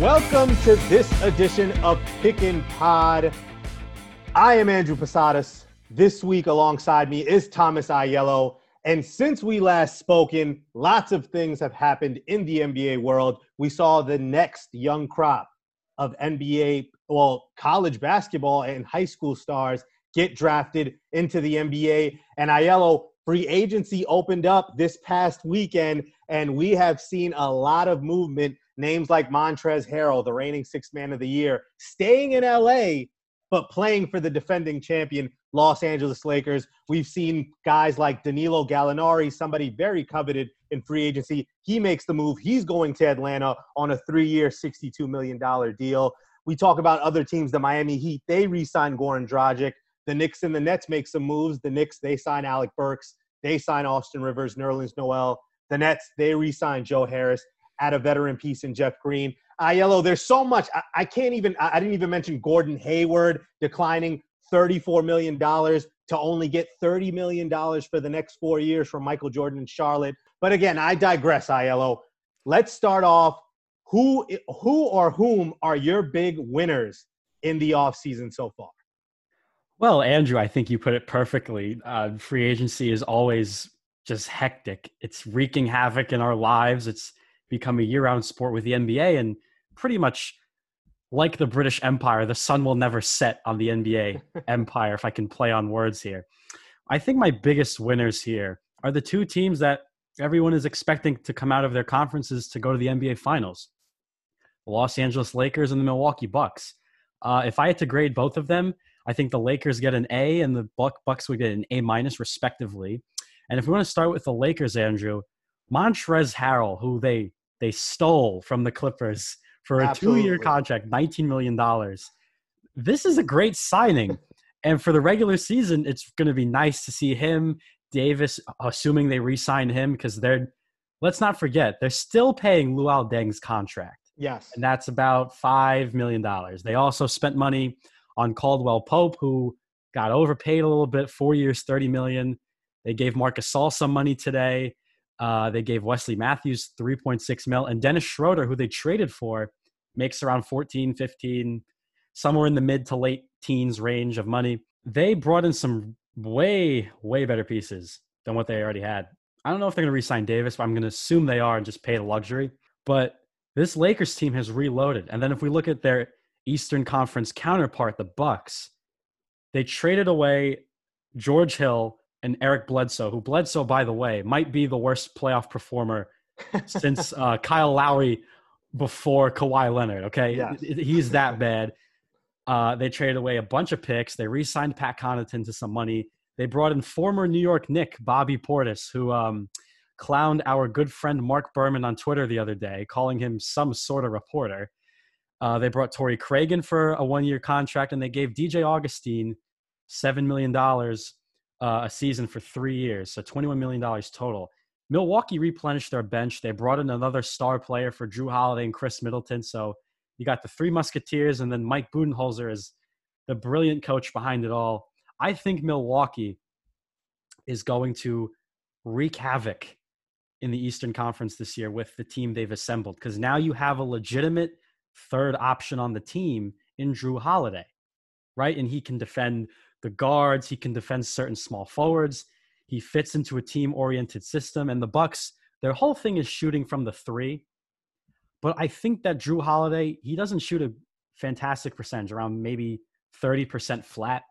Welcome to this edition of Pickin' Pod. I am Andrew Posadas. This week, alongside me is Thomas Aiello. And since we last spoken, lots of things have happened in the NBA world. We saw the next young crop of NBA, well, college basketball and high school stars get drafted into the NBA. And Aiello, free agency opened up this past weekend, and we have seen a lot of movement names like Montrezl Harrell, the reigning sixth man of the year, staying in LA, but playing for the defending champion Los Angeles Lakers. We've seen guys like Danilo Gallinari, somebody very coveted in free agency. He makes the move. He's going to Atlanta on a three year, $62 million deal. We talk about other teams, the Miami Heat, they re sign Goran Dragic. The Knicks and the Nets make some moves. The Knicks, they sign Alec Burks. They sign Austin Rivers, Nerlens Noel. The Nets, they re sign Joe Harris add a veteran piece in Jeff Green. Aiello, there's so much. I, I can't even, I, I didn't even mention Gordon Hayward declining $34 million to only get $30 million for the next four years from Michael Jordan and Charlotte. But again, I digress, Aiello. Let's start off. Who, who or whom are your big winners in the offseason so far? Well, Andrew, I think you put it perfectly. Uh, free agency is always just hectic. It's wreaking havoc in our lives. It's become a year-round sport with the NBA, and pretty much like the British Empire, the sun will never set on the NBA empire. If I can play on words here, I think my biggest winners here are the two teams that everyone is expecting to come out of their conferences to go to the NBA Finals: the Los Angeles Lakers and the Milwaukee Bucks. Uh, if I had to grade both of them, I think the Lakers get an A and the Bucks would get an A minus, respectively. And if we want to start with the Lakers, Andrew, Montrezl Harrell, who they they stole from the Clippers for a two year contract, $19 million. This is a great signing. and for the regular season, it's going to be nice to see him, Davis, assuming they re sign him because they're, let's not forget, they're still paying Luol Deng's contract. Yes. And that's about $5 million. They also spent money on Caldwell Pope, who got overpaid a little bit, four years, 30 million. They gave Marc Gasol some money today. Uh, they gave Wesley Matthews 3.6 mil, and Dennis Schroeder, who they traded for, makes around 14, 15, somewhere in the mid to late teens range of money. They brought in some way, way better pieces than what they already had. I don't know if they're going to re-sign Davis, but I'm going to assume they are and just pay the luxury. But this Lakers team has reloaded, and then if we look at their Eastern Conference counterpart, the Bucks, they traded away George Hill and Eric Bledsoe, who Bledsoe, by the way, might be the worst playoff performer since uh, Kyle Lowry before Kawhi Leonard. Okay, yes. he's that bad. Uh, they traded away a bunch of picks. They re-signed Pat Connaughton to some money. They brought in former New York Knick Bobby Portis, who um, clowned our good friend Marc Berman on Twitter the other day, calling him some sort of reporter. Uh, they brought Torrey Craig for a one-year contract, and they gave DJ Augustin seven million dollars uh, a season for three years, so $21 million total. Milwaukee replenished their bench. They brought in another star player for Jrue Holiday and Khris Middleton. So you got the three Musketeers, and then Mike Budenholzer is the brilliant coach behind it all. I think Milwaukee is going to wreak havoc in the Eastern Conference this year with the team they've assembled because now you have a legitimate third option on the team in Jrue Holiday, right? And he can defend the guards. He can defend certain small forwards. He fits into a team-oriented system. And the Bucks, their whole thing is shooting from the three. But I think that Jrue Holiday, he doesn't shoot a fantastic percentage, around maybe 30% flat.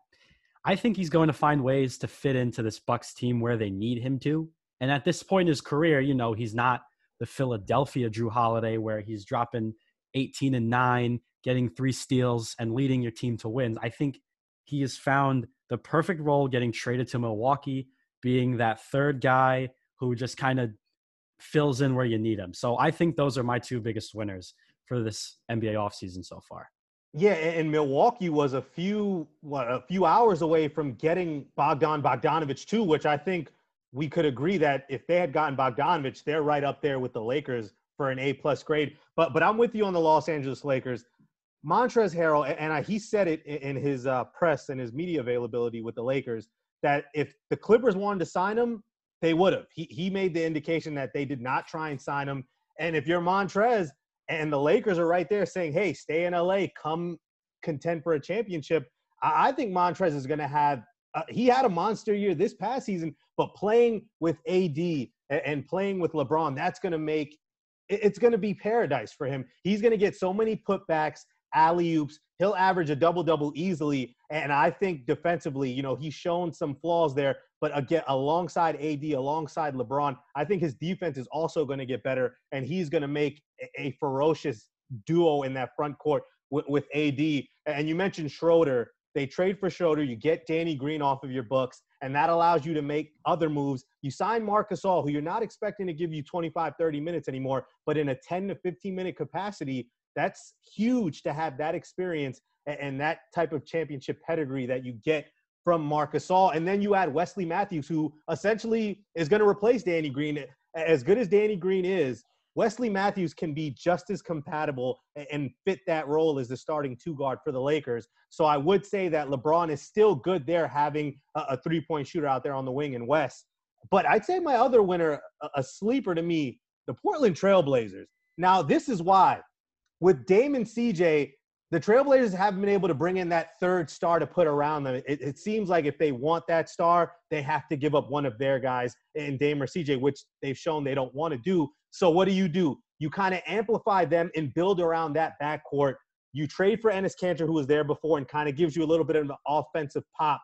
I think he's going to find ways to fit into this Bucks team where they need him to. And at this point in his career, you know, he's not the Philadelphia Jrue Holiday where he's dropping 18 and 9, getting three steals and leading your team to wins. I think he has found the perfect role getting traded to Milwaukee, being that third guy who just kind of fills in where you need him. So I think those are my two biggest winners for this NBA offseason so far. Yeah, and Milwaukee was a few what, a few hours away from getting Bogdan Bogdanovich too, which I think we could agree that if they had gotten Bogdanovich, they're right up there with the Lakers for an A plus grade. But but I'm with you on the Los Angeles Lakers. Montrezl Harrell, and he said it in his uh, press and his media availability with the Lakers that if the Clippers wanted to sign him, they would have. He he made the indication that they did not try and sign him. And if you're Montrez, and the Lakers are right there saying, "Hey, stay in LA, come contend for a championship." I, I think Montrez is going to have. Uh, he had a monster year this past season, but playing with AD and, and playing with LeBron, that's going to make it's going to be paradise for him. He's going to get so many putbacks, alley oops. He'll average a double double easily. And I think defensively, you know, he's shown some flaws there. But again, alongside AD, alongside LeBron, I think his defense is also going to get better. And he's going to make a, ferocious duo in that front court with, with AD. And you mentioned Schroeder. They trade for Schroeder. You get Danny Green off of your books and that allows you to make other moves. You sign Marc Gasol, who you're not expecting to give you 25, 30 minutes anymore, but in a 10 to 15 minute capacity, that's huge to have that experience and that type of championship pedigree that you get from Marc Gasol. And then you add Wesley Matthews, who essentially is going to replace Danny Green. As good as Danny Green is, Wesley Matthews can be just as compatible and fit that role as the starting two guard for the Lakers. So I would say that LeBron is still good there having a, three point shooter out there on the wing in West. But I'd say my other winner, a sleeper to me, the Portland Trailblazers. Now, this is why with Damon CJ, the Trailblazers haven't been able to bring in that third star to put around them. It, it, seems like if they want that star, they have to give up one of their guys in Dame or CJ, which they've shown they don't want to do. So what do you do? You kind of amplify them and build around that backcourt. You trade for Enes Kanter, who was there before, and kind of gives you a little bit of an offensive pop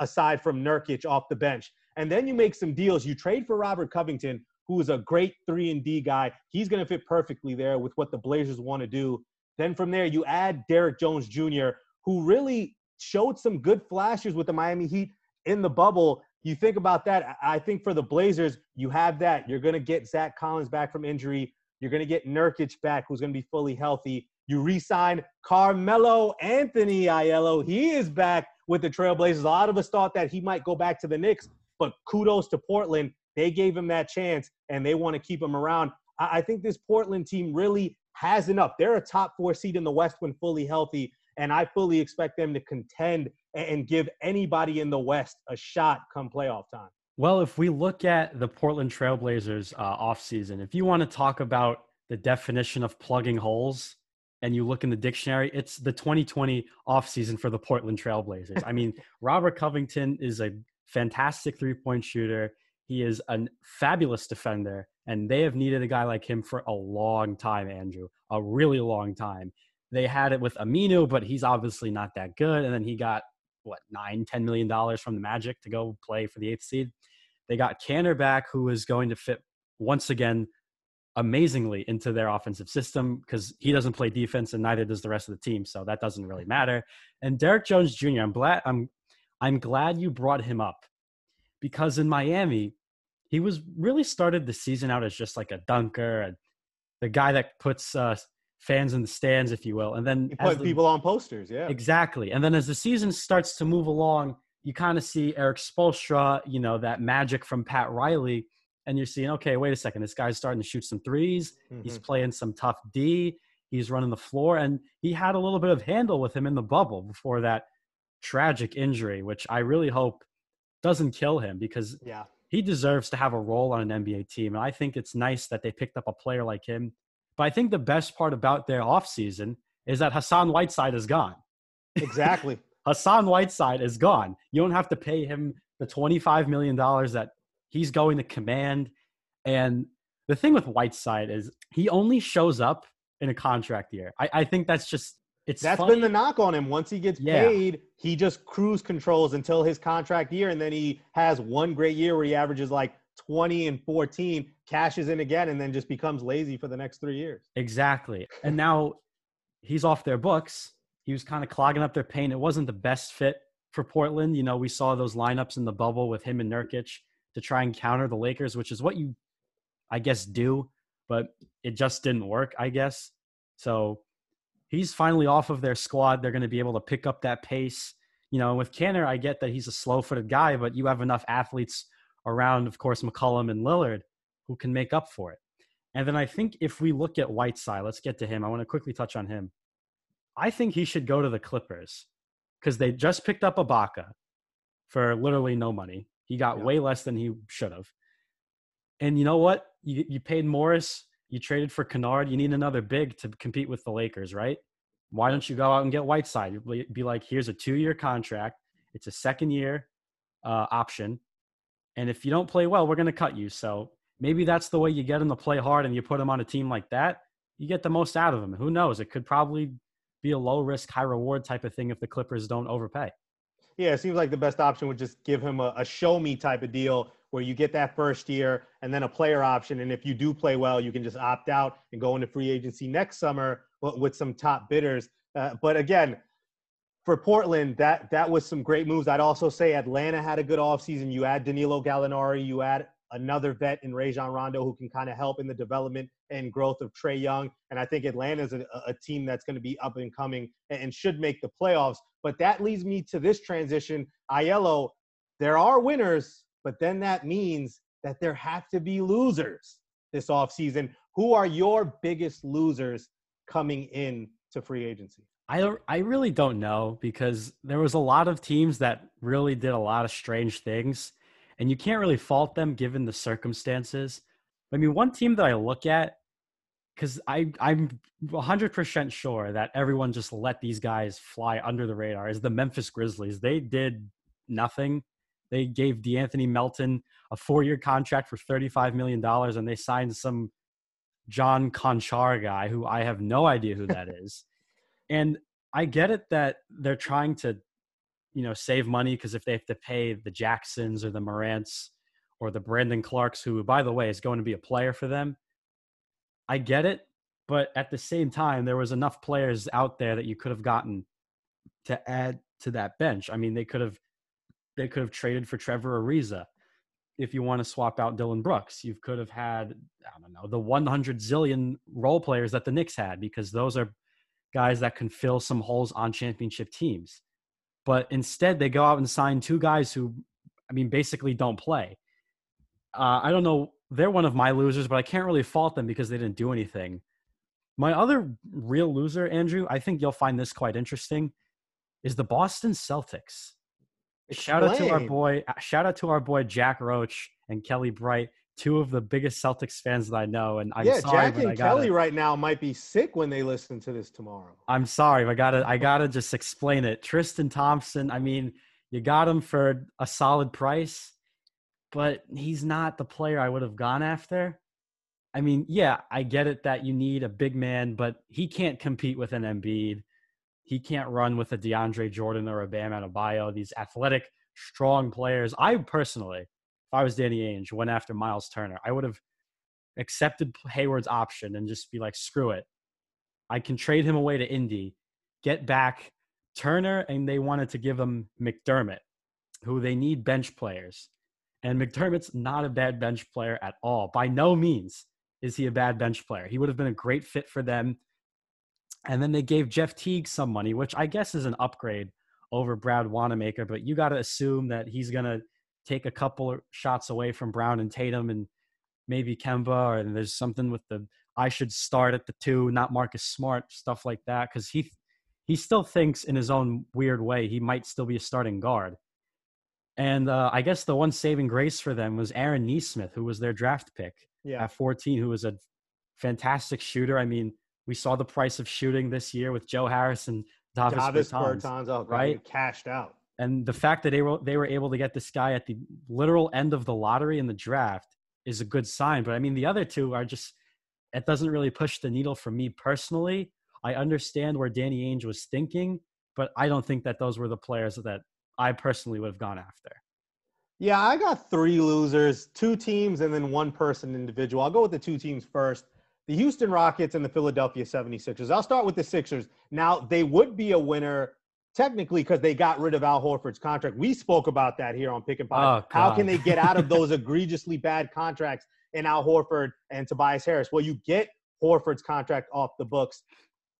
aside from Nurkic off the bench. And then you make some deals. You trade for Robert Covington, who is a great three and D guy. He's going to fit perfectly there with what the Blazers want to do. Then from there, you add Derrick Jones Jr., who really showed some good flashes with the Miami Heat in the bubble you think about that. I think for the Blazers, you have that. You're going to get Zach Collins back from injury. You're going to get Nurkic back, who's going to be fully healthy. You re-sign Carmelo Anthony Aiello. He is back with the Trailblazers. A lot of us thought that he might go back to the Knicks, but kudos to Portland. They gave him that chance, and they want to keep him around. I think this Portland team really has enough. They're a top four seed in the West when fully healthy, and I fully expect them to contend and give anybody in the West a shot come playoff time. Well, if we look at the Portland Trailblazers uh, offseason, if you want to talk about the definition of plugging holes and you look in the dictionary, it's the 2020 offseason for the Portland Trailblazers. I mean, Robert Covington is a fantastic three point shooter. He is a fabulous defender, and they have needed a guy like him for a long time, Andrew, a really long time. They had it with Aminu, but he's obviously not that good. And then he got what nine, ten million dollars from the Magic to go play for the eighth seed. They got Kanter back, who is going to fit once again amazingly into their offensive system because he doesn't play defense and neither does the rest of the team, so that doesn't really matter. And Derrick Jones Jr. I'm glad I'm I'm glad you brought him up because in Miami he was really started the season out as just like a dunker and the guy that puts uh, fans in the stands, if you will. And then you put the, people on posters, yeah. Exactly. And then as the season starts to move along, you kind of see Erik Spoelstra, you know, that magic from Pat Riley, and you're seeing, okay, wait a second, this guy's starting to shoot some 3s mm-hmm. He's playing some tough D. He's running the floor, and he had a little bit of handle with him in the bubble before that tragic injury, which I really hope doesn't kill him because yeah. he deserves to have a role on an NBA team. And I think it's nice that they picked up a player like him but I think the best part about their offseason is that Hassan Whiteside is gone. Exactly. Hassan Whiteside is gone. You don't have to pay him the $25 million that he's going to command. And the thing with Whiteside is he only shows up in a contract year. I, I think that's just it's that's funny. been the knock on him. Once he gets yeah. paid, he just cruise controls until his contract year, and then he has one great year where he averages like 20 and 14, cashes in again, and then just becomes lazy for the next three years. Exactly. And now he's off their books. He was kind of clogging up their paint. It wasn't the best fit for Portland. You know, we saw those lineups in the bubble with him and Nurkic to try and counter the Lakers, which is what you, I guess, do, but it just didn't work, I guess. So he's finally off of their squad. They're going to be able to pick up that pace. You know, with Kanter, I get that he's a slow footed guy, but you have enough athletes around, of course, McCollum and Lillard who can make up for it. And then I think if we look at Whiteside, let's get to him. I want to quickly touch on him. I think he should go to the Clippers because they just picked up Ibaka for literally no money. He got yeah. way less than he should have. And you know what? You, you paid Morris, You traded for Kennard. You need another big to compete with the Lakers, right? Why don't you go out and get Whiteside? Be like, here's a two-year contract. It's a second-year uh, option, and if you don't play well, we're going to cut you. So maybe that's the way you get him to play hard, and you put him on a team like that. You get the most out of him. Who knows? It could probably be a low-risk, high-reward type of thing if the Clippers don't overpay. Yeah, it seems like the best option would just give him a, a show me type of deal where you get that first year and then a player option. And if you do play well, you can just opt out and go into free agency next summer with some top bidders. Uh, but again, for Portland, that that was some great moves. I'd also say Atlanta had a good offseason. You add Danilo Gallinari, you add another vet in Rajon Rondo who can kind of help in the development and growth of Trae Young. And I think Atlanta is a, a team that's going to be up and coming and should make the playoffs. But that leads me to this transition. Aiello, there are winners, but then that means that there have to be losers this offseason. Who are your biggest losers coming in to free agency? I I really don't know because there was a lot of teams that really did a lot of strange things, and you can't really fault them given the circumstances. I mean, one team that I look at because I I'm 100% sure that everyone just let these guys fly under the radar is the Memphis Grizzlies. They did nothing. They gave De'Anthony Melton a four-year contract for 35 million dollars, and they signed some John Konchar guy who I have no idea who that is. And I get it that they're trying to, you know, save money because if they have to pay the Jacksons or the Morants or the Brandon Clarkes, who by the way is going to be a player for them, I get it, but at the same time, there was enough players out there that you could have gotten to add to that bench. I mean, they could have they could have traded for Trevor Ariza. If you want to swap out Dillon Brooks, you could have had I don't know the 100 zillion role players that the Knicks had because those are guys that can fill some holes on championship teams. But instead, they go out and sign two guys who, I mean, basically don't play. Uh, I don't know they're one of my losers, but I can't really fault them because they didn't do anything. My other real loser, Andrew, I think you'll find this quite interesting, is the Boston Celtics. Explain. Shout out to our boy, uh, shout out to our boy Jack Roach and Kelly Bright, two of the biggest Celtics fans that I know. And I'm yeah, sorry, Jack and Kelly right now might be sick when they listen to this tomorrow. I'm sorry, I gotta, I gotta just explain it. Tristan Thompson, I mean, you got him for a solid price but he's not the player I would have gone after. I mean, yeah, I get it that you need a big man, but he can't compete with an Embiid. He can't run with a DeAndre Jordan or a Bam Adebayo. These athletic, strong players. I personally, if I was Danny Ainge, went after Myles Turner. I would have accepted Hayward's option and just be like, screw it. I can trade him away to Indy, get back Turner, and they wanted to give him McDermott, who they need bench players. And McDermott's not a bad bench player at all. By no means is he a bad bench player. He would have been a great fit for them. And then they gave Jeff Teague some money, which I guess is an upgrade over Brad Wanamaker. But you got to assume that he's going to take a couple of shots away from Brown and Tatum and maybe Kemba. And there's something with the I should start at the two, not Marcus Smart, stuff like that. Because he he still thinks in his own weird way he might still be a starting guard. And uh, I guess the one saving grace for them was Aaron Nesmith, who was their draft pick yeah. at 14, who was a fantastic shooter. I mean, we saw the price of shooting this year with Joe Harris and Davis, Davis Bertans, Bertans oh, right? Cashed out. And the fact that they were they were able to get this guy at the literal end of the lottery in the draft is a good sign. But I mean, the other two are just it doesn't really push the needle for me personally. I understand where Danny Ainge was thinking, but I don't think that those were the players that I personally would have gone after. Yeah, I got three losers, two teams, and then one person individual. I'll go with the two teams first the Houston Rockets and the Philadelphia 76ers. I'll start with the Sixers. Now, they would be a winner technically because they got rid of Al Horford's contract. We spoke about that here on Pick and Pod. Oh, How can they get out of those egregiously bad contracts in Al Horford and Tobias Harris? Well, you get Horford's contract off the books.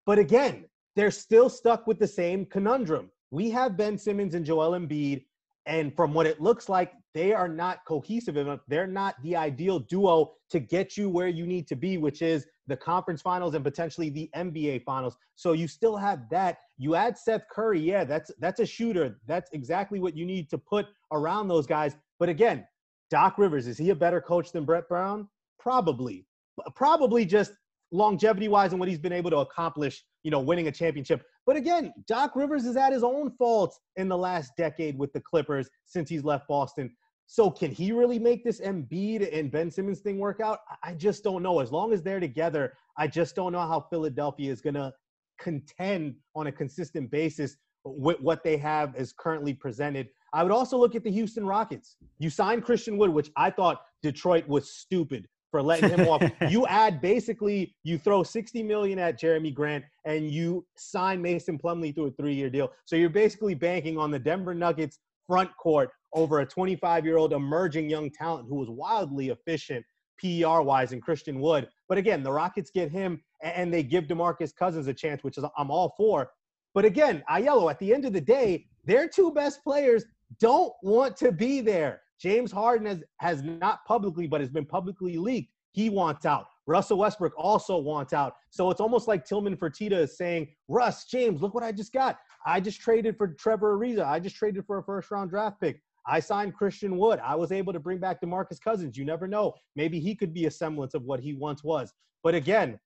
But again, they're still stuck with the same conundrum we have Ben Simmons and Joel Embiid, and from what it looks like, they are not cohesive enough. They're not the ideal duo to get you where you need to be, which is the conference finals and potentially the NBA finals. So you still have that. You add Seth Curry, yeah, that's that's a shooter. That's exactly what you need to put around those guys. But again, Doc Rivers, is he a better coach than Brett Brown? Probably. probably just longevity wise and what he's been able to accomplish, you know, winning a championship. But again, Doc Rivers is at his own fault in the last decade with the Clippers since he's left Boston. So can he really make this Embiid and Ben Simmons thing work out? I just don't know. As long as they're together, I just don't know how Philadelphia is going to contend on a consistent basis with what they have as currently presented. I would also look at the Houston Rockets. You signed Christian Wood, which I thought Detroit was stupid for letting him off. You add basically you throw 60 million at Jerami Grant and you sign Mason Plumlee through a three-year deal. So you're basically banking on the Denver Nuggets front court over a 25-year-old emerging young talent who was wildly efficient PER wise in Christian Wood. But again, the Rockets get him and they give DeMarcus Cousins a chance, which is I'm all for. But again, Aiello, at the end of the day, their two best players don't want to be there. James Harden has, has not publicly, but has been publicly leaked. He wants out. Russell Westbrook also wants out. So it's almost like Tilman Fertitta is saying, Russ, James, look what I just got. I just traded for Trevor Ariza. I just traded for a first round draft pick. I signed Christian Wood. I was able to bring back DeMarcus Cousins. You never know. Maybe he could be a semblance of what he once was. But again,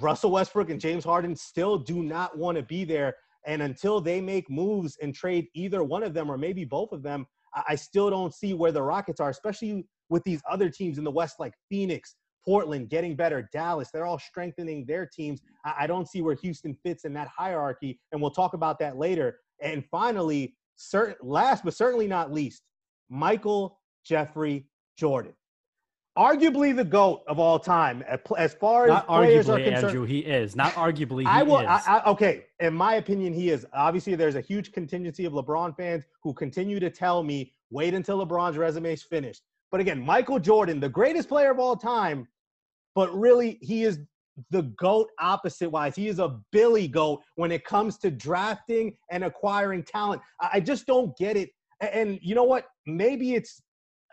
Russell Westbrook and James Harden still do not want to be there. And until they make moves and trade either one of them or maybe both of them, I still don't see where the Rockets are, especially with these other teams in the West like Phoenix, Portland getting better, Dallas. They're all strengthening their teams. I don't see where Houston fits in that hierarchy. And we'll talk about that later. And finally, certain, last but certainly not least, Michael Jeffrey Jordan. Arguably the goat of all time, as far as not players arguably, are concerned. Andrew, he is not arguably. I will. I, I, okay, in my opinion, he is. Obviously, there's a huge contingency of LeBron fans who continue to tell me, "Wait until LeBron's resume is finished." But again, Michael Jordan, the greatest player of all time, but really, he is the GOAT opposite wise. He is a Billy GOAT when it comes to drafting and acquiring talent. I just don't get it. And you know what? Maybe it's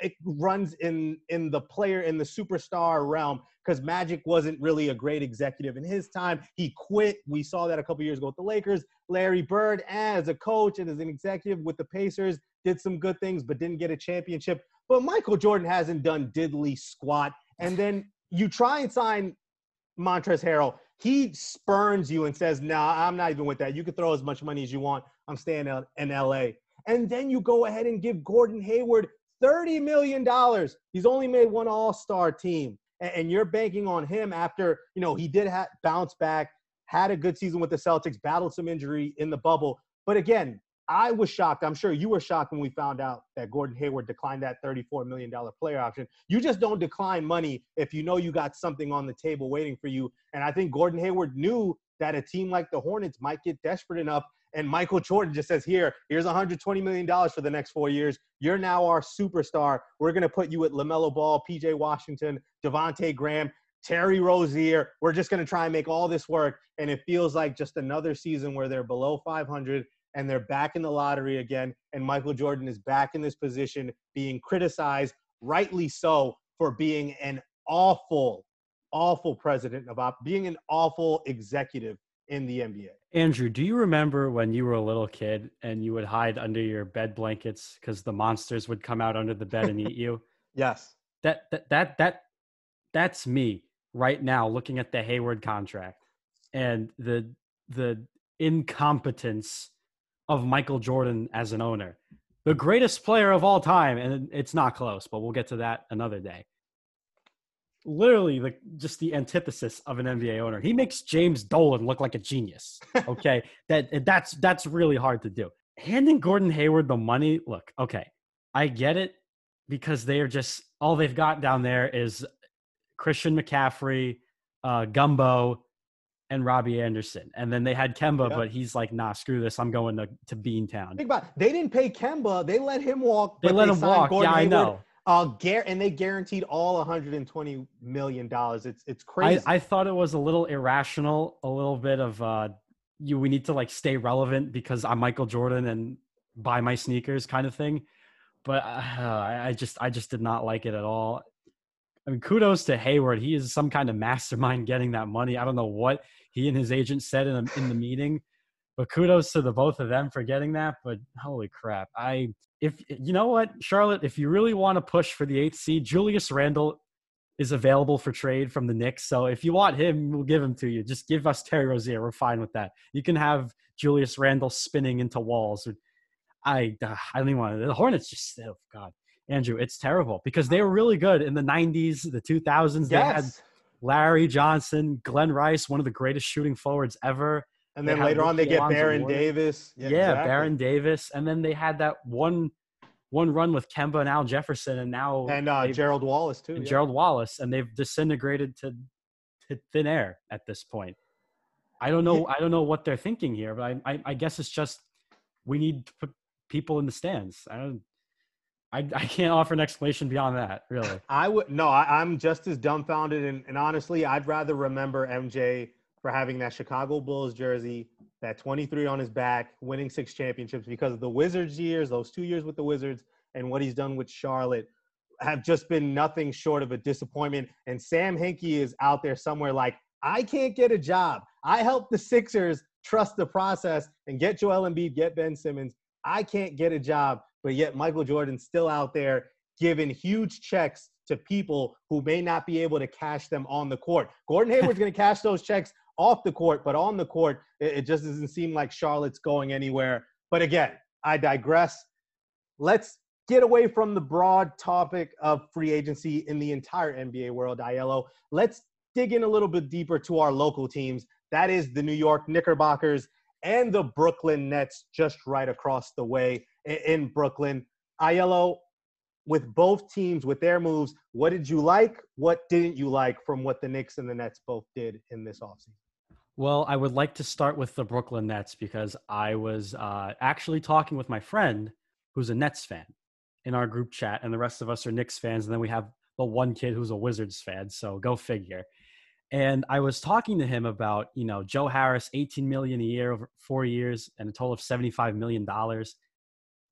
it runs in in the player in the superstar realm because Magic wasn't really a great executive in his time. He quit. We saw that a couple years ago with the Lakers. Larry Bird, as a coach and as an executive with the Pacers, did some good things but didn't get a championship. But Michael Jordan hasn't done diddly squat. And then you try and sign Montrezl Harrell. He spurns you and says, "Nah, I'm not even with that. You can throw as much money as you want. I'm staying out in LA." And then you go ahead and give Gordon Hayward $30 million. He's only made one all-star team. And you're banking on him after, you know, he did ha- bounce back, had a good season with the Celtics, battled some injury in the bubble. But again, I was shocked. I'm sure you were shocked when we found out that Gordon Hayward declined that $34 million player option. You just don't decline money if you know you got something on the table waiting for you. And I think Gordon Hayward knew that a team like the Hornets might get desperate enough. And Michael Jordan just says, Here, here's $120 million for the next four years. You're now our superstar. We're going to put you at LaMelo Ball, PJ Washington, Devonte Graham. Terry Rozier, we're just going to try and make all this work. And it feels like just another season where they're below 500 and they're back in the lottery again. And Michael Jordan is back in this position, being criticized, rightly so, for being an awful, awful president of being an awful executive in the NBA. Andrew, do you remember when you were a little kid and you would hide under your bed blankets because the monsters would come out under the bed and eat you? Yes. That that that that that's me right now looking at the Hayward contract and the the incompetence of Michael Jordan as an owner. The greatest player of all time, and it's not close, but we'll get to that another day. Literally, the just the antithesis of an NBA owner. He makes James Dolan look like a genius. Okay, that that's that's really hard to do. Handing Gordon Hayward the money, look, okay, I get it because they are just all they've got down there is Christian McCaffrey, uh, Gumbo, and Robbie Anderson. And then they had Kemba, yeah. but he's like, nah, screw this. I'm going to, to Beantown. Think about it. They didn't pay Kemba. They let him walk. They let they him walk. Gordon yeah, Hayward, I know. Uh, gar- and they guaranteed all 120 million dollars. It's it's crazy. I, I, thought it was a little irrational, a little bit of uh, you. We need to like stay relevant because I'm Michael Jordan and buy my sneakers kind of thing. But uh, I just I just did not like it at all. I mean, kudos to Hayward. He is some kind of mastermind getting that money. I don't know what he and his agent said in, a, in the meeting, but kudos to the both of them for getting that. But holy crap. I, if you know what, Charlotte, if you really want to push for the eighth seed, Julius Randle is available for trade from the Knicks. So if you want him, we'll give him to you. Just give us Terry Rozier. We're fine with that. You can have Julius Randle spinning into walls. I uh, I don't even want to. The Hornets just oh God, Andrew, it's terrible because they were really good in the '90s, the 2000s. They had Larry Johnson, Glen Rice, one of the greatest shooting forwards ever. And then later on, they get Alonzo Baron Warren. Davis. Yeah, exactly. Baron Davis, and then they had that one one run with Kemba and Al Jefferson, and now and uh, Gerald Wallace too. and yeah. Gerald Wallace, and they've disintegrated to, to thin air at this point. I don't know. I don't know what they're thinking here, but I, I, I guess it's just we need to put people in the stands. I don't. I, I can't offer an explanation beyond that, really. I would no. I, I'm just as dumbfounded, and, and honestly, I'd rather remember MJ for having that Chicago Bulls jersey, that 23 on his back, winning six championships because of the Wizards years, those two years with the Wizards, and what he's done with Charlotte have just been nothing short of a disappointment. And Sam Hinkie is out there somewhere like, I can't get a job. I helped the Sixers trust the process and get Joel Embiid, get Ben Simmons. I can't get a job, but yet Michael Jordan's still out there giving huge checks to people who may not be able to cash them on the court. Gordon Hayward's going to cash those checks off the court, but on the court, it, it just doesn't seem like Charlotte's going anywhere. But again, I digress. Let's get away from the broad topic of free agency in the entire NBA world, Aiello. Let's dig in a little bit deeper to our local teams. That is the New York Knickerbockers and the Brooklyn Nets, just right across the way in Brooklyn. Aiello, with both teams, with their moves, what did you like? What didn't you like from what the Knicks and the Nets both did in this offseason? Well, I would like to start with the Brooklyn Nets because I was uh, actually talking with my friend who's a Nets fan in our group chat, and the rest of us are Knicks fans. And then we have the one kid who's a Wizards fan. So go figure. And I was talking to him about, you know, Joe Harris, 18 million a year over four years and a total of 75 million dollars.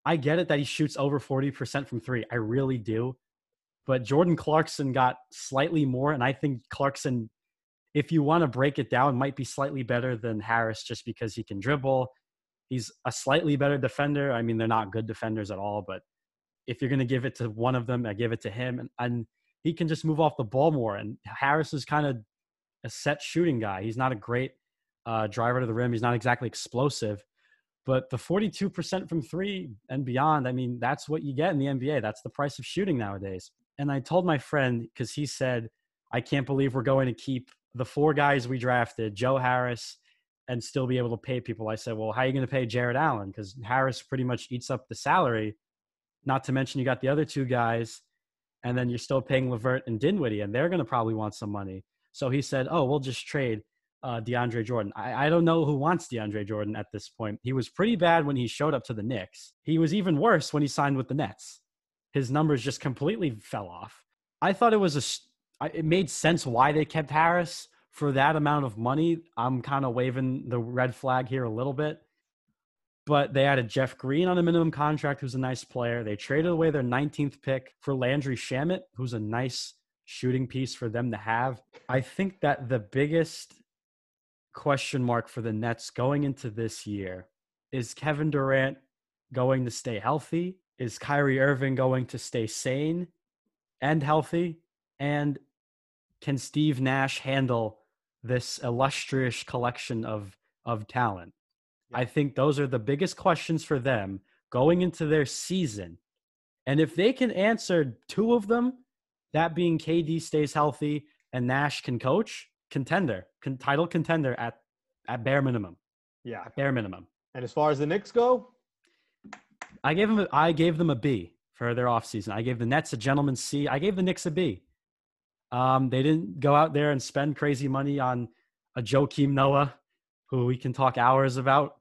I get it that he shoots over 40% from three. I really do. But Jordan Clarkson got slightly more, and I think Clarkson if you want to break it down, might be slightly better than Harris just because he can dribble. He's a slightly better defender. I mean, they're not good defenders at all, but if you're going to give it to one of them, I give it to him. And, and he can just move off the ball more. And Harris is kind of a set shooting guy. He's not a great uh, driver to the rim. He's not exactly explosive. But the 42% from three and beyond, I mean, that's what you get in the NBA. That's the price of shooting nowadays. And I told my friend, because he said, I can't believe we're going to keep the four guys we drafted, Joe Harris, and still be able to pay people. I said, well, how are you going to pay Jarrett Allen? Because Harris pretty much eats up the salary. Not to mention you got the other two guys, and then you're still paying Levert and Dinwiddie, and they're going to probably want some money. So he said, oh, we'll just trade uh, DeAndre Jordan. I, I don't know who wants DeAndre Jordan at this point. He was pretty bad when he showed up to the Knicks. He was even worse when he signed with the Nets. His numbers just completely fell off. I thought it was a, it made sense why they kept Harris for that amount of money. I'm kind of waving the red flag here a little bit. But they added Jeff Green on a minimum contract, who's a nice player. They traded away their 19th pick for Landry Shamet, who's a nice shooting piece for them to have. I think that the biggest question mark for the Nets going into this year is Kevin Durant going to stay healthy? Is Kyrie Irving going to stay sane and healthy? And can Steve Nash handle this illustrious collection of of talent? I think those are the biggest questions for them going into their season. And if they can answer two of them, that being KD stays healthy and Nash can coach, contender, con- title contender at at bare minimum, Yeah. at bare minimum. And as far as the Knicks go, I gave them a, I gave them a B for their offseason. I gave the Nets a gentleman's C. I gave the Knicks a B. Um, they didn't go out there and spend crazy money on a Joakim Noah, who we can talk hours about.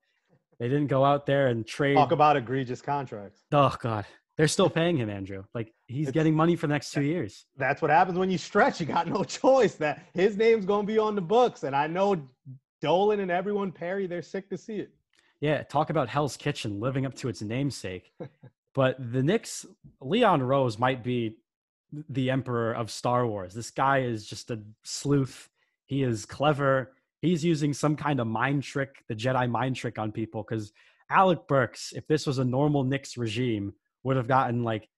They didn't go out there and trade. talk about egregious contracts. oh God, they're still paying him, Andrew. Like he's It's- getting money for the next two years. That's what happens when you stretch. You got no choice. That his name's gonna be on the books. And I know Dolan and everyone, Perry, they're sick to see it. Yeah, talk about Hell's Kitchen living up to its namesake. but the Knicks, Leon Rose might be the emperor of Star Wars. This guy is just a sleuth. He is clever. He's using some kind of mind trick, the Jedi mind trick on people. Because Alec Burks, if this was a normal Knicks regime, would have gotten like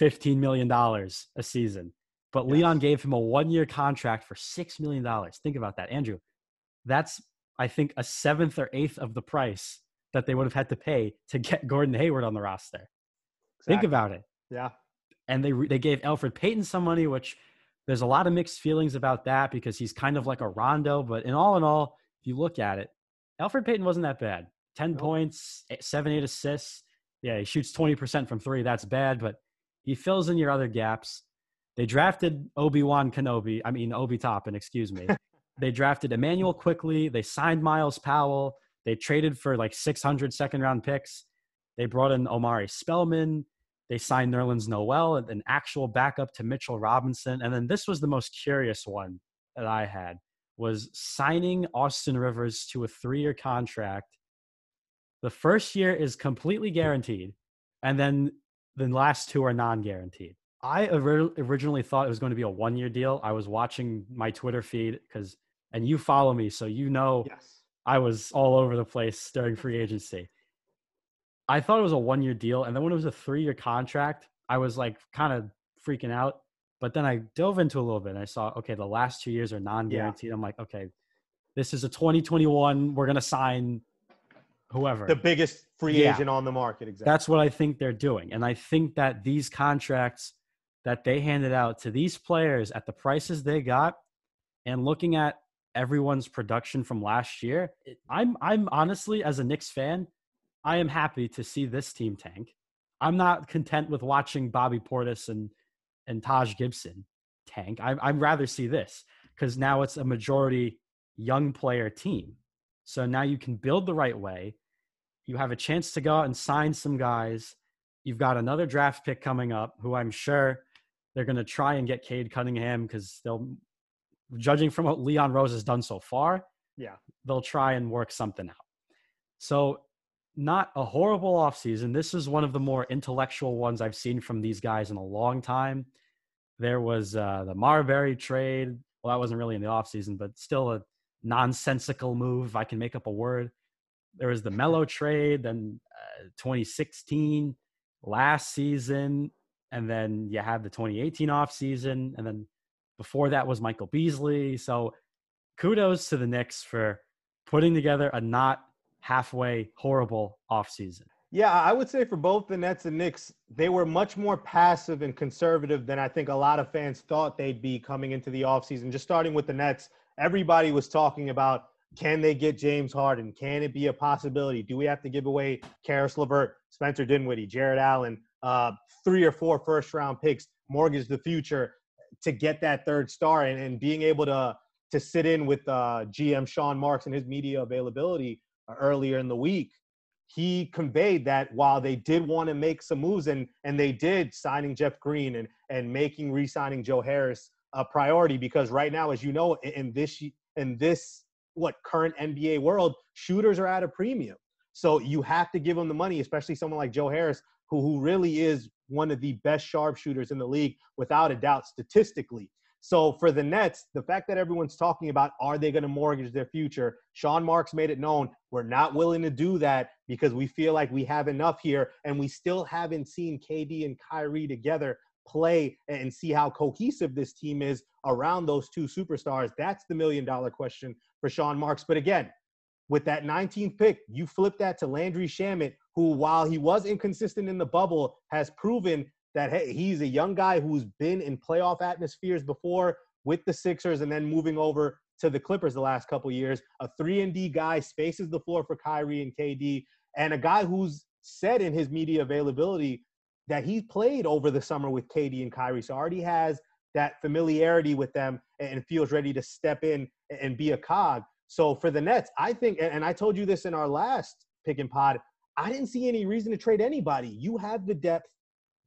$15 million a season. But yes. Leon gave him a one year contract for $6 million. Think about that, Andrew. That's, I think, a seventh or eighth of the price that they would have had to pay to get Gordon Hayward on the roster. Exactly. Think about it. Yeah. And they, they gave Elfrid Payton some money, which there's a lot of mixed feelings about that because he's kind of like a Rondo. But in all in all, if you look at it, Elfrid Payton wasn't that bad. 10 nope. points, eh, seven, eight assists. Yeah, he shoots 20% from three. That's bad, but he fills in your other gaps. They drafted Obi Wan Kenobi. I mean, Obi Toppin, excuse me. they drafted Immanuel Quickley. They signed Myles Powell. They traded for like 600 second round picks. They brought in Omari Spellman. They signed Nerlens Noel, an actual backup to Mitchell Robinson. And then this was the most curious one that I had was signing Austin Rivers to a three-year contract. The first year is completely guaranteed, and then the last two are non-guaranteed. I originally thought it was going to be a one-year deal. I was watching my Twitter feed because, and you follow me, so you know yes. I was all over the place during free agency. I thought it was a one year deal. And then when it was a three year contract, I was like kind of freaking out. But then I dove into a little bit and I saw, okay, the last two years are non guaranteed. Yeah. I'm like, okay, this is a 2021. We're going to sign whoever. The biggest free yeah. agent on the market. Exactly. That's what I think they're doing. And I think that these contracts that they handed out to these players at the prices they got and looking at everyone's production from last year, I'm I'm honestly as a Knicks fan, I am happy to see this team tank. I'm not content with watching Bobby Portis and and Taj Gibson tank. I, I'd rather see this because now it's a majority young player team. So now you can build the right way. You have a chance to go out and sign some guys. You've got another draft pick coming up who I'm sure they're going to try and get Cade Cunningham because they'll, judging from what Leon Rose has done so far, yeah, they'll try and work something out. So not a horrible offseason. This is one of the more intellectual ones I've seen from these guys in a long time. There was uh, the Marbury trade. Well, that wasn't really in the offseason, but still a nonsensical move. I can make up a word. There was the Melo trade, then uh, 2016 last season, and then you had the 2018 offseason, and then before that was Michael Beasley. So kudos to the Knicks for putting together a not halfway horrible offseason. Yeah, I would say for both the Nets and Knicks, they were much more passive and conservative than I think a lot of fans thought they'd be coming into the offseason. Just starting with the Nets, everybody was talking about can they get James Harden? Can it be a possibility? Do we have to give away Caris LeVert, Spencer Dinwiddie, Jarrett Allen, uh, three or four first round picks, mortgage the future to get that third star and, and being able to to sit in with uh, GM Sean Marks and his media availability earlier in the week, he conveyed that while they did want to make some moves and and they did signing Jeff Green and and making re-signing Joe Harris a priority because right now, as you know, in this in this what current NBA world, shooters are at a premium. So you have to give them the money, especially someone like Joe Harris, who who really is one of the best sharpshooters in the league, without a doubt, statistically. So for the Nets, the fact that everyone's talking about are they going to mortgage their future, Sean Marks made it known we're not willing to do that because we feel like we have enough here, and we still haven't seen KD and Kyrie together play and see how cohesive this team is around those two superstars. That's the million dollar question for Sean Marks. But again, with that 19th pick, you flip that to Landry Shamet, who, while he was inconsistent in the bubble, has proven that hey, he's a young guy who's been in playoff atmospheres before with the Sixers and then moving over to the Clippers the last couple years. A 3 and D guy spaces the floor for Kyrie and KD and a guy who's said in his media availability that he played over the summer with KD and Kyrie. So already has that familiarity with them and feels ready to step in and be a cog. So for the Nets, I think, and I told you this in our last pick and pod, I didn't see any reason to trade anybody. You have the depth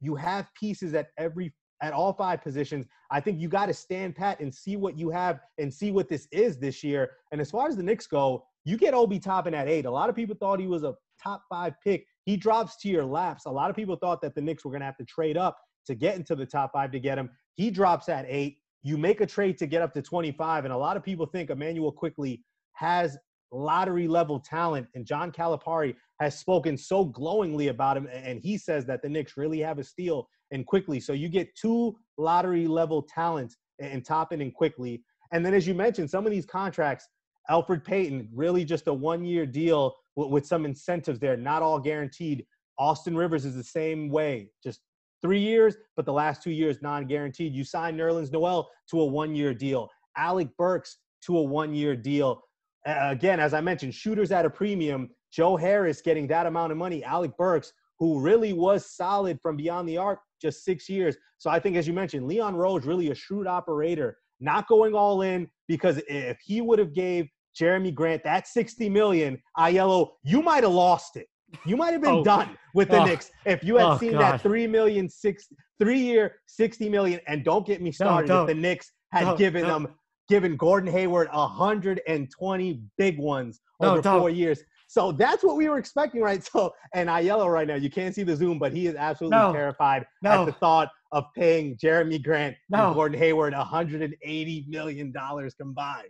you have pieces at every at all five positions. I think you got to stand pat and see what you have and see what this is this year. And as far as the Knicks go, you get Obi Toppin at eight. A lot of people thought he was a top five pick. He drops to your laps. A lot of people thought that the Knicks were going to have to trade up to get into the top five to get him. He drops at eight. You make a trade to get up to 25. And a lot of people think Immanuel Quickley has lottery level talent. And John Calipari has spoken so glowingly about him. And he says that the Knicks really have a steal and Quickley. So you get two lottery level talents in Toppin and Quickley. And then, as you mentioned, some of these contracts, Elfrid Payton, really just a one year deal with, some incentives there, not all guaranteed. Austin Rivers is the same way, just three years, but the last two years non guaranteed. You signed Nerlens Noel to a one year deal, Alec Burks to a one year deal. Again, as I mentioned, shooters at a premium. Joe Harris getting that amount of money. Alec Burks, who really was solid from beyond the arc, just six years. So I think, as you mentioned, Leon Rose really a shrewd operator, not going all in because if he would have gave Jerami Grant that 60 million, Aiello, you might have lost it. You might have been oh. done with the oh. Knicks if you had oh, seen God. that three million six three year 60 million. And don't get me started no, if the Knicks had given them given Gordon Hayward 120 big ones over no, four years. So that's what we were expecting, right? So, and Aiello right now, you can't see the Zoom, but he is absolutely no, terrified no. at the thought of paying Jerami Grant no. and Gordon Hayward 180 million dollars combined.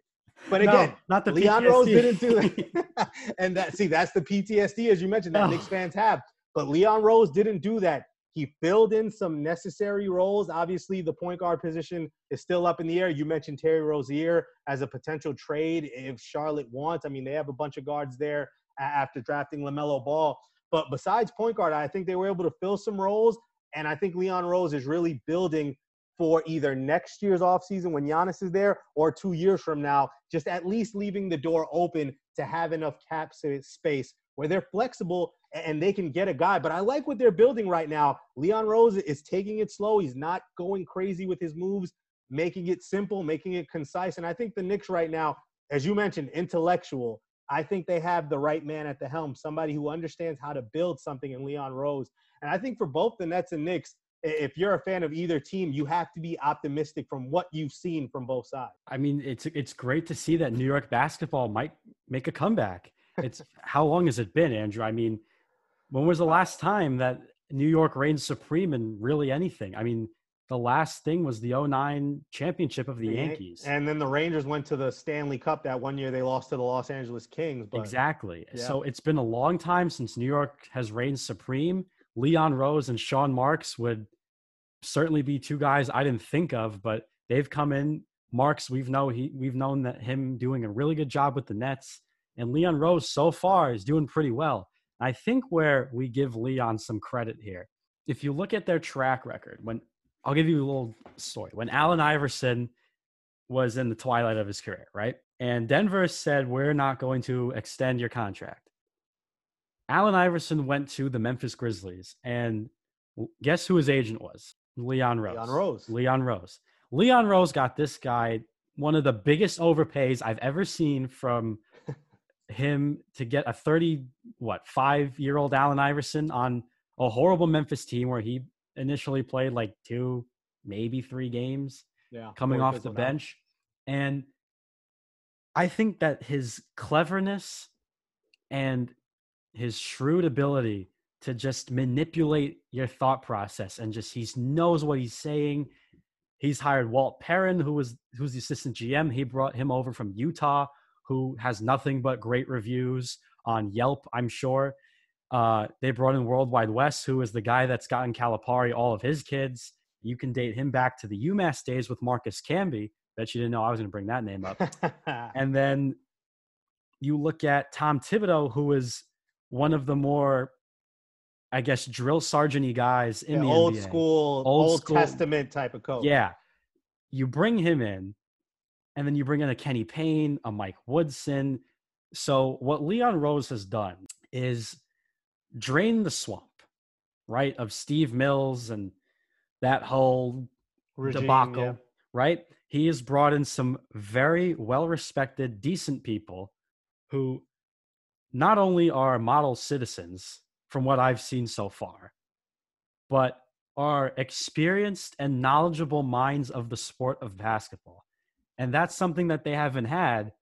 But again, not the Leon PTSD. Rose didn't do that. and that see, that's the PTSD as you mentioned that Knicks fans have. But Leon Rose didn't do that. He filled in some necessary roles. Obviously, the point guard position is still up in the air. You mentioned Terry Rozier as a potential trade if Charlotte wants. I mean, they have a bunch of guards there after drafting LaMelo Ball. But besides point guard, I think they were able to fill some roles. And I think Leon Rose is really building for either next year's offseason when Giannis is there or two years from now, just at least leaving the door open to have enough cap space where they're flexible and they can get a guy. But I like what they're building right now. Leon Rose is taking it slow. He's not going crazy with his moves, making it simple, making it concise. And I think the Knicks right now, as you mentioned, intellectual. I think they have the right man at the helm, somebody who understands how to build something in Leon Rose. And I think for both the Nets and Knicks, if you're a fan of either team, you have to be optimistic from what you've seen from both sides. I mean, it's it's great to see that New York basketball might make a comeback. It's how long has it been, Andrew? I mean, when was the uh, last time that New York reigned supreme in really anything? I mean, the last thing was the 09 championship of the Yankees. And then the Rangers went to the Stanley Cup that one year they lost to the Los Angeles Kings. But, exactly. Yeah. So it's been a long time since New York has reigned supreme. Leon Rose and Sean Marks would certainly be two guys I didn't think of, but they've come in. Marks, we've know he we've known that him doing a really good job with the Nets. And Leon Rose so far is doing pretty well. I think where we give Leon some credit here, if you look at their track record, when I'll give you a little story. When Allen Iverson was in the twilight of his career, right? And Denver said, We're not going to extend your contract. Allen Iverson went to the Memphis Grizzlies, and guess who his agent was? Leon Rose. Leon Rose. Leon Rose. Leon Rose got this guy one of the biggest overpays I've ever seen from him to get a 30 what 5 year old Allen Iverson on a horrible Memphis team where he initially played like two maybe 3 games yeah, coming off the bench and I think that his cleverness and his shrewd ability to just manipulate your thought process and just he knows what he's saying. He's hired Walt Perrin, who was who's the assistant GM. He brought him over from Utah, who has nothing but great reviews on Yelp, I'm sure. Uh, they brought in World Wide Wes, who is the guy that's gotten Calipari all of his kids. You can date him back to the UMass days with Marcus Camby. Bet you didn't know I was going to bring that name up. and then you look at Tom Thibodeau, who is one of the more, I guess, drill sergeant guys in yeah, the old NBA. school, old, old school, Testament type of coach. Yeah. You bring him in, and then you bring in a Kenny Payne, a Mike Woodson. So what Leon Rose has done is drain the swamp, right, of Steve Mills and that whole Regime, debacle, yeah. right? He has brought in some very well respected, decent people who not only are model citizens from what I've seen so far, but are experienced and knowledgeable minds of the sport of basketball. And that's something that they haven't had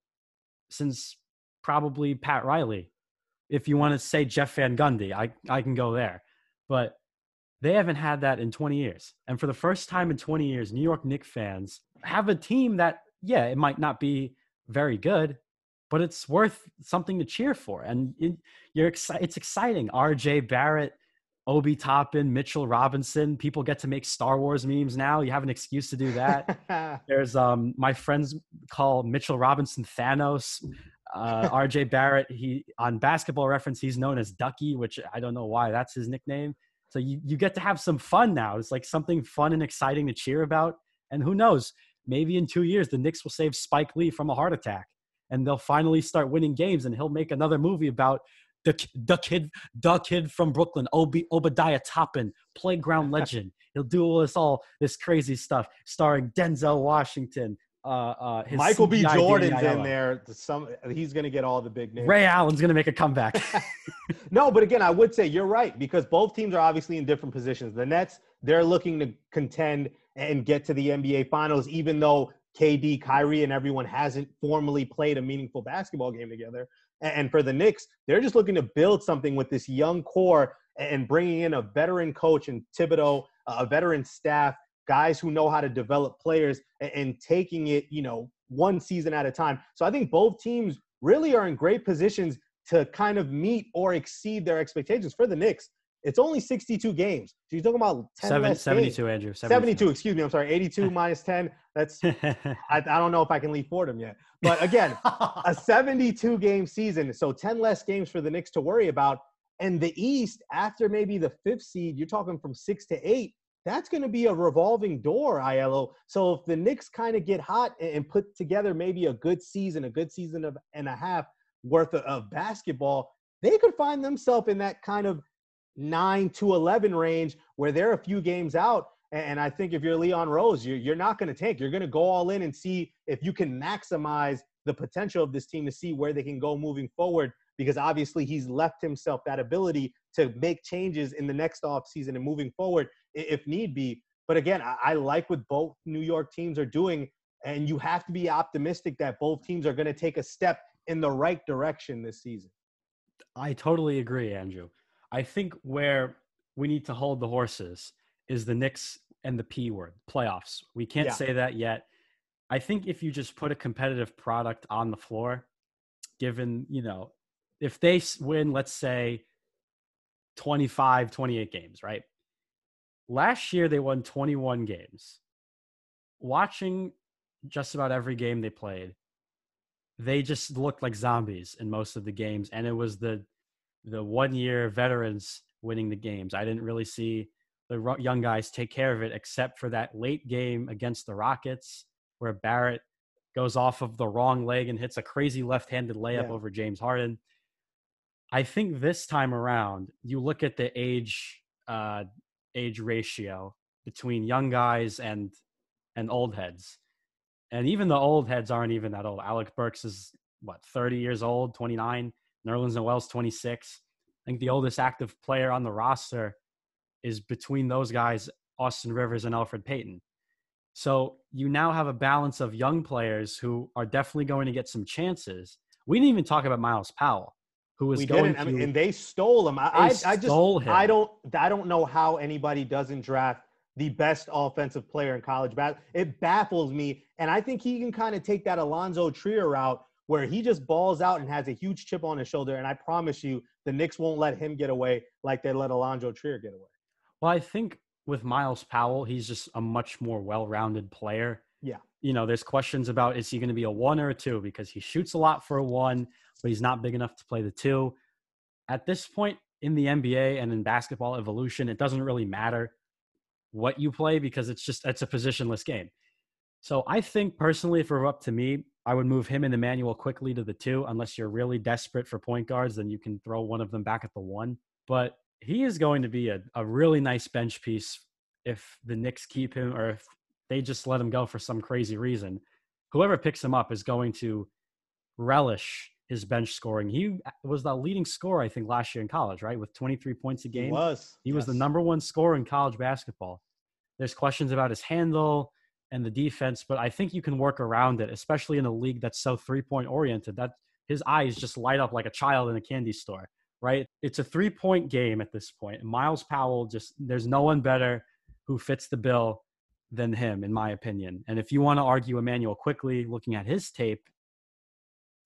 since probably Pat Riley. If you want to say Jeff Van Gundy, I, I can go there. But they haven't had that in 20 years. And for the first time in 20 years, New York Knicks fans have a team that, yeah, it might not be very good, but it's worth something to cheer for. And it, you're exci- it's exciting. RJ Barrett, Obi Toppin, Mitchell Robinson. People get to make Star Wars memes now. You have an excuse to do that. There's um my friends call Mitchell Robinson Thanos. Uh, RJ Barrett, he on basketball reference, he's known as Ducky, which I don't know why that's his nickname. So you, you get to have some fun now. It's like something fun and exciting to cheer about. And who knows, maybe in two years the Knicks will save Spike Lee from a heart attack and they'll finally start winning games and he'll make another movie about the, the kid the kid from Brooklyn, Ob- Obadiah Toppin, playground legend. He'll do all this all this crazy stuff, starring Denzel Washington. Uh, uh, Michael B. Jordan's in there. Some he's going to get all the big names. Ray Allen's going to make a comeback. no, but again, I would say you're right because both teams are obviously in different positions. The Nets they're looking to contend and get to the NBA Finals, even though KD, Kyrie, and everyone hasn't formally played a meaningful basketball game together. And for the Knicks, they're just looking to build something with this young core and bringing in a veteran coach and Thibodeau, a veteran staff, guys who know how to develop players and taking it, you know, one season at a time. So I think both teams really are in great positions to kind of meet or exceed their expectations. For the Knicks, it's only 62 games. So you're talking about 10 Seven, 72, games. Andrew. 72. 72. excuse me. I'm sorry. 82 minus 10. That's, I, I don't know if I can leave Fordham yet. But again, a 72 game season. So 10 less games for the Knicks to worry about. And the East, after maybe the fifth seed, you're talking from six to eight. That's going to be a revolving door, Aiello. So if the Knicks kind of get hot and put together maybe a good season, a good season of, and a half worth of, of basketball, they could find themselves in that kind of nine to 11 range where they're a few games out. And I think if you're Leon Rose, you're, not going to tank. You're going to go all in and see if you can maximize the potential of this team to see where they can go moving forward because obviously he's left himself that ability to make changes in the next offseason and moving forward if need be. But again, I like what both New York teams are doing. And you have to be optimistic that both teams are going to take a step in the right direction this season. I totally agree, Andrew. I think where we need to hold the horses is the Knicks and the P word, playoffs. We can't yeah. say that yet. I think if you just put a competitive product on the floor, given, you know, if they win, let's say 25, 28 games, right? Last year they won 21 games. Watching just about every game they played, they just looked like zombies in most of the games. And it was the the one year veterans winning the games. I didn't really see the young guys take care of it except for that late game against the Rockets where Barrett goes off of the wrong leg and hits a crazy left-handed layup yeah. over James Harden. I think this time around, you look at the age uh, age ratio between young guys and and old heads, and even the old heads aren't even that old. Alec Burks is what 30 years old, 29. Nerlens Noel's 26. I think the oldest active player on the roster is between those guys, Austin Rivers and Elfrid Payton. So you now have a balance of young players who are definitely going to get some chances. We didn't even talk about Myles Powell, who was we going didn't. To, I mean, and they stole him. I, I, I just him. I don't I don't know how anybody doesn't draft the best offensive player in college basketball. It baffles me, and I think he can kind of take that Alonzo Trier route where he just balls out and has a huge chip on his shoulder. And I promise you, the Knicks won't let him get away like they let Alonzo Trier get away. Well, I think with Myles Powell, he's just a much more well-rounded player. Yeah. You know, there's questions about is he going to be a one or a two because he shoots a lot for a one, but he's not big enough to play the two. At this point in the NBA and in basketball evolution, it doesn't really matter what you play because it's just it's a positionless game. So I think personally, if it were up to me, I would move him and Immanuel Quickley to the two, unless you're really desperate for point guards, then you can throw one of them back at the one. But he is going to be a, a really nice bench piece if the Knicks keep him or if they just let him go for some crazy reason. Whoever picks him up is going to relish his bench scoring. He was the leading scorer, I think, last year in college, right? With 23 points a game. He was. He yes. was the number one scorer in college basketball. There's questions about his handle and the defense, but I think you can work around it, especially in a league that's so three point oriented that his eyes just light up like a child in a candy store, right? It's a three point game at this point. Myles Powell just, there's no one better who fits the bill than him, in my opinion. And if you want to argue Immanuel Quickley, looking at his tape,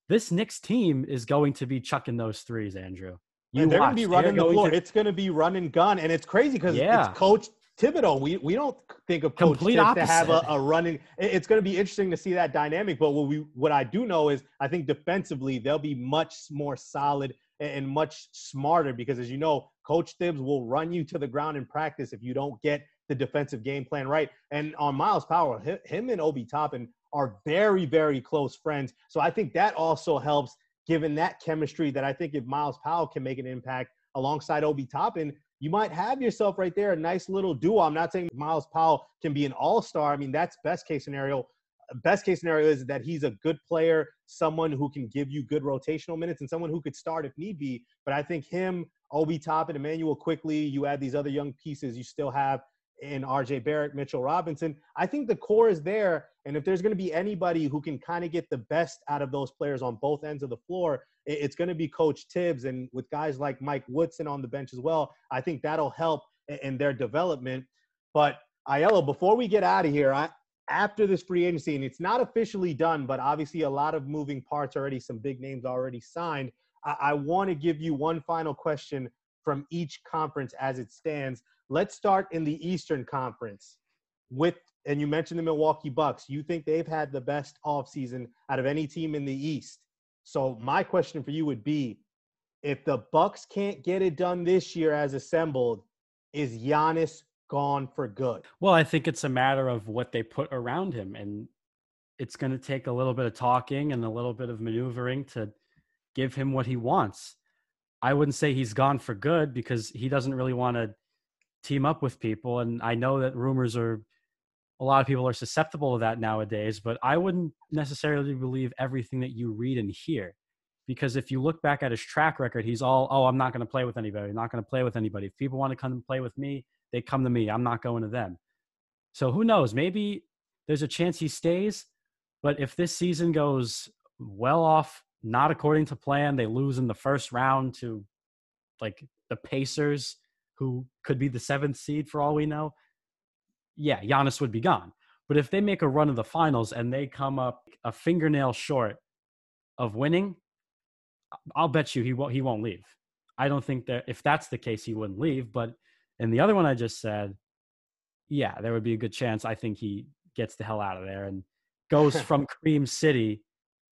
this Knicks team is going to be chucking those threes, Andrew. You and they're going to be running the floor. To... It's going to be run and gun, and it's crazy because yeah. it's Coach Thibodeau. We we don't think of Coach Complete to have a, a, running. It's going to be interesting to see that dynamic. But what we what I do know is I think defensively they'll be much more solid and much smarter because as you know, Coach Thibs will run you to the ground in practice if you don't get the defensive game plan right. And on Myles Powell, him and Obi Toppin are very very close friends. So I think that also helps given that chemistry that I think if Myles Powell can make an impact alongside Obi Toppin, you might have yourself right there a nice little duo. I'm not saying Myles Powell can be an all star. I mean, that's best case scenario. Best case scenario is that he's a good player, someone who can give you good rotational minutes, and someone who could start if need be. But I think him, Obi Toppin, Immanuel Quickley, you add these other young pieces you still have in RJ Barrett, Mitchell Robinson. I think the core is there. And if there's going to be anybody who can kind of get the best out of those players on both ends of the floor, it's going to be Coach Thibs And with guys like Mike Woodson on the bench as well, I think that'll help in their development. But Aiello, before we get out of here, I, after this free agency, and it's not officially done, but obviously a lot of moving parts already, some big names already signed. I, I want to give you one final question from each conference as it stands. Let's start in the Eastern Conference with, and you mentioned the Milwaukee Bucks. You think they've had the best offseason out of any team in the East. So my question for you would be, if the Bucks can't get it done this year as assembled, is Giannis gone for good? Well, I think it's a matter of what they put around him, and it's going to take a little bit of talking and a little bit of maneuvering to give him what he wants. I wouldn't say he's gone for good because he doesn't really want to team up with people. And I know that rumors are a lot of people are susceptible to that nowadays, but I wouldn't necessarily believe everything that you read and hear. Because if you look back at his track record, he's all, oh, I'm not going to play with anybody. I'm not going to play with anybody. If people want to come and play with me, they come to me. I'm not going to them. So who knows? Maybe there's a chance he stays. But if this season goes well off, not according to plan, they lose in the first round to like the Pacers who could be the seventh seed for all we know, yeah, Giannis would be gone. But if they make a run of the finals and they come up a fingernail short of winning, I'll bet you he won't he won't leave. I don't think that if that's the case, he wouldn't leave. But in the other one I just said, yeah, there would be a good chance. I think he gets the hell out of there and goes from Cream City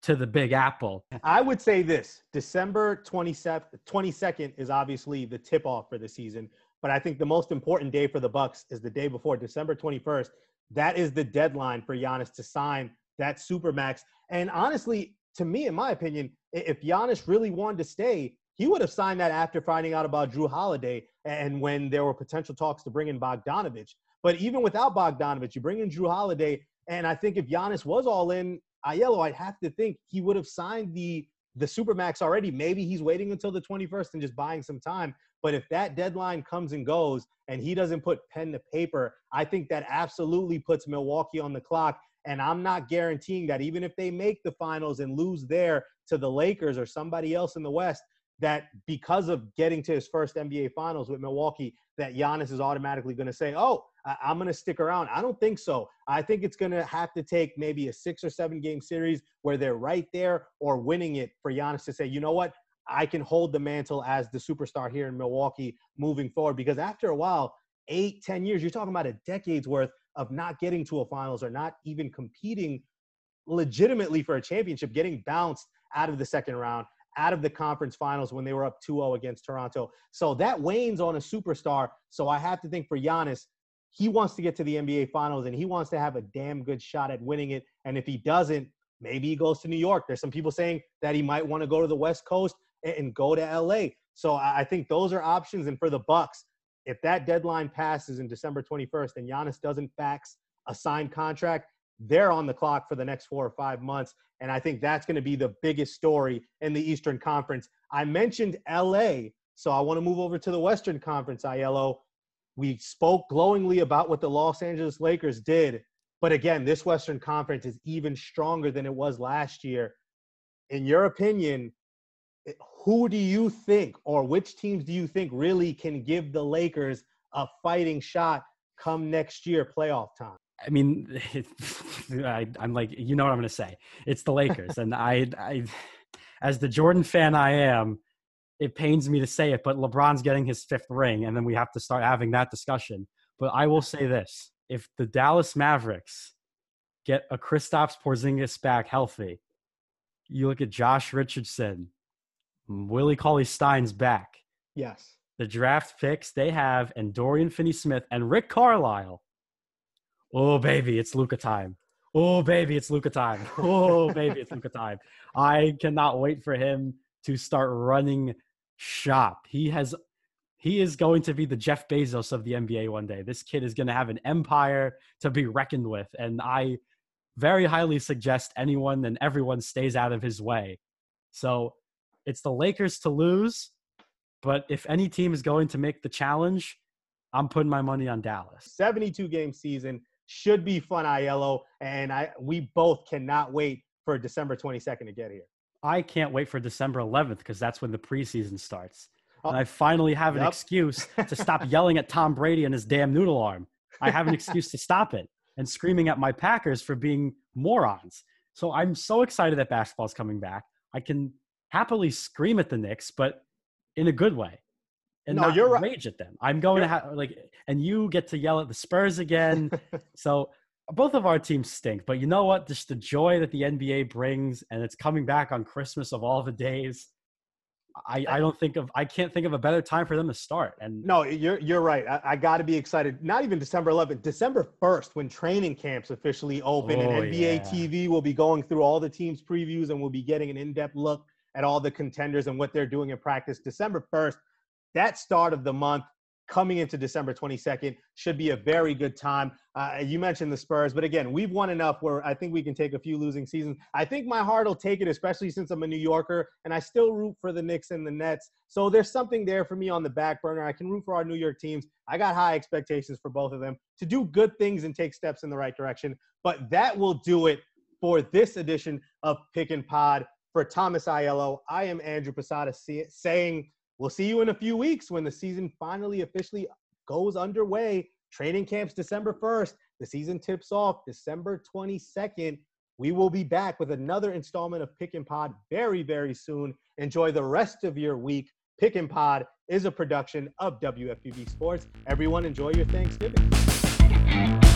to the Big Apple. I would say this December 27th, 22nd is obviously the tip off for the season. But I think the most important day for the Bucks is the day before, December 21st. That is the deadline for Giannis to sign that supermax. And honestly, to me, in my opinion, if Giannis really wanted to stay, he would have signed that after finding out about Jrue Holiday and when there were potential talks to bring in Bogdanovich. But even without Bogdanovich, you bring in Jrue Holiday, and I think if Giannis was all in, Aiello, I'd have to think he would have signed the the supermax already. Maybe he's waiting until the 21st and just buying some time. But if that deadline comes and goes and he doesn't put pen to paper, I think that absolutely puts Milwaukee on the clock. And I'm not guaranteeing that even if they make the finals and lose there to the Lakers or somebody else in the West, that because of getting to his first NBA finals with Milwaukee, that Giannis is automatically going to say, oh, I- am going to stick around. I don't think so. I think it's going to have to take maybe a six or seven game series where they're right there or winning it for Giannis to say, you know what? I can hold the mantle as the superstar here in Milwaukee moving forward. Because after a while, eight, ten years, you're talking about a decade's worth of not getting to a finals or not even competing legitimately for a championship, getting bounced out of the second round, out of the conference finals when they were up 2-0 against Toronto. So that wanes on a superstar. So I have to think for Giannis, he wants to get to the NBA finals and he wants to have a damn good shot at winning it. And if he doesn't, maybe he goes to New York. There's some people saying that he might want to go to the West Coast and go to LA. So I think those are options. And for the Bucks, if that deadline passes in December 21st and Giannis doesn't fax a signed contract, they're on the clock for the next four or five months. And I think that's going to be the biggest story in the Eastern Conference. I mentioned LA, so I want to move over to the Western Conference, Aiello. We spoke glowingly about what the Los Angeles Lakers did. But again, this Western Conference is even stronger than it was last year. In your opinion, who do you think, or which teams do you think really can give the Lakers a fighting shot come next year, playoff time? I mean, I, am like, you know what I'm going to say. It's the Lakers, and I, I, as the Jordan fan I am, it pains me to say it, but LeBron's getting his fifth ring, and then we have to start having that discussion. But I will say this: if the Dallas Mavericks get a Kristaps Porzingis back healthy, you look at Josh Richardson, Willie Cauley Stein's back. Yes. The draft picks they have, and Dorian Finney-Smith and Rick Carlisle. Oh baby, it's Luka time. Oh baby, it's Luka time. Oh baby, it's Luka time. I cannot wait for him to start running shop. He has he is going to be the Jeff Bezos of the NBA one day. This kid is going to have an empire to be reckoned with and I very highly suggest anyone and everyone stays out of his way. So, it's the Lakers to lose, but if any team is going to make the challenge, I'm putting my money on Dallas. 72 game season should be fun, Aiello, and I we both cannot wait for December 22nd to get here. I can't wait for December 11th because that's when the preseason starts. Oh. And oh, I finally have an yep. excuse to stop yelling at Tom Brady and his damn noodle arm. I have an excuse to stop it and screaming at my Packers for being morons. So I'm so excited that basketball's coming back. I can happily scream at the Knicks, but in a good way. And no, not you're rage right. at them. I'm going you're... to have like and you get to yell at the Spurs again. so both of our teams stink, but you know what? Just the joy that the NBA brings, and it's coming back on Christmas of all the days. I, I don't think of I can't think of a better time for them to start. And no, you're you're right. I, I got to be excited. Not even December 11th, December 1st, when training camps officially open, oh, and NBA yeah. TV will be going through all the teams' previews, and we'll be getting an in-depth look at all the contenders and what they're doing in practice. December 1st, that start of the month coming into December 22nd should be a very good time. Uh, you mentioned the Spurs, but again, we've won enough where I think we can take a few losing seasons. I think my heart will take it, especially since I'm a New Yorker and I still root for the Knicks and the Nets. So there's something there for me on the back burner. I can root for our New York teams. I got high expectations for both of them to do good things and take steps in the right direction. But that will do it for this edition of Pick and Pod. For Thomas Aiello, I am Andrew Posada saying We'll see you in a few weeks when the season finally officially goes underway. Training camps December 1st. The season tips off December 22nd. We will be back with another installment of Pick and Pod very, very soon. Enjoy the rest of your week. Pick and Pod is a production of WFPB Sports. Everyone, enjoy your Thanksgiving.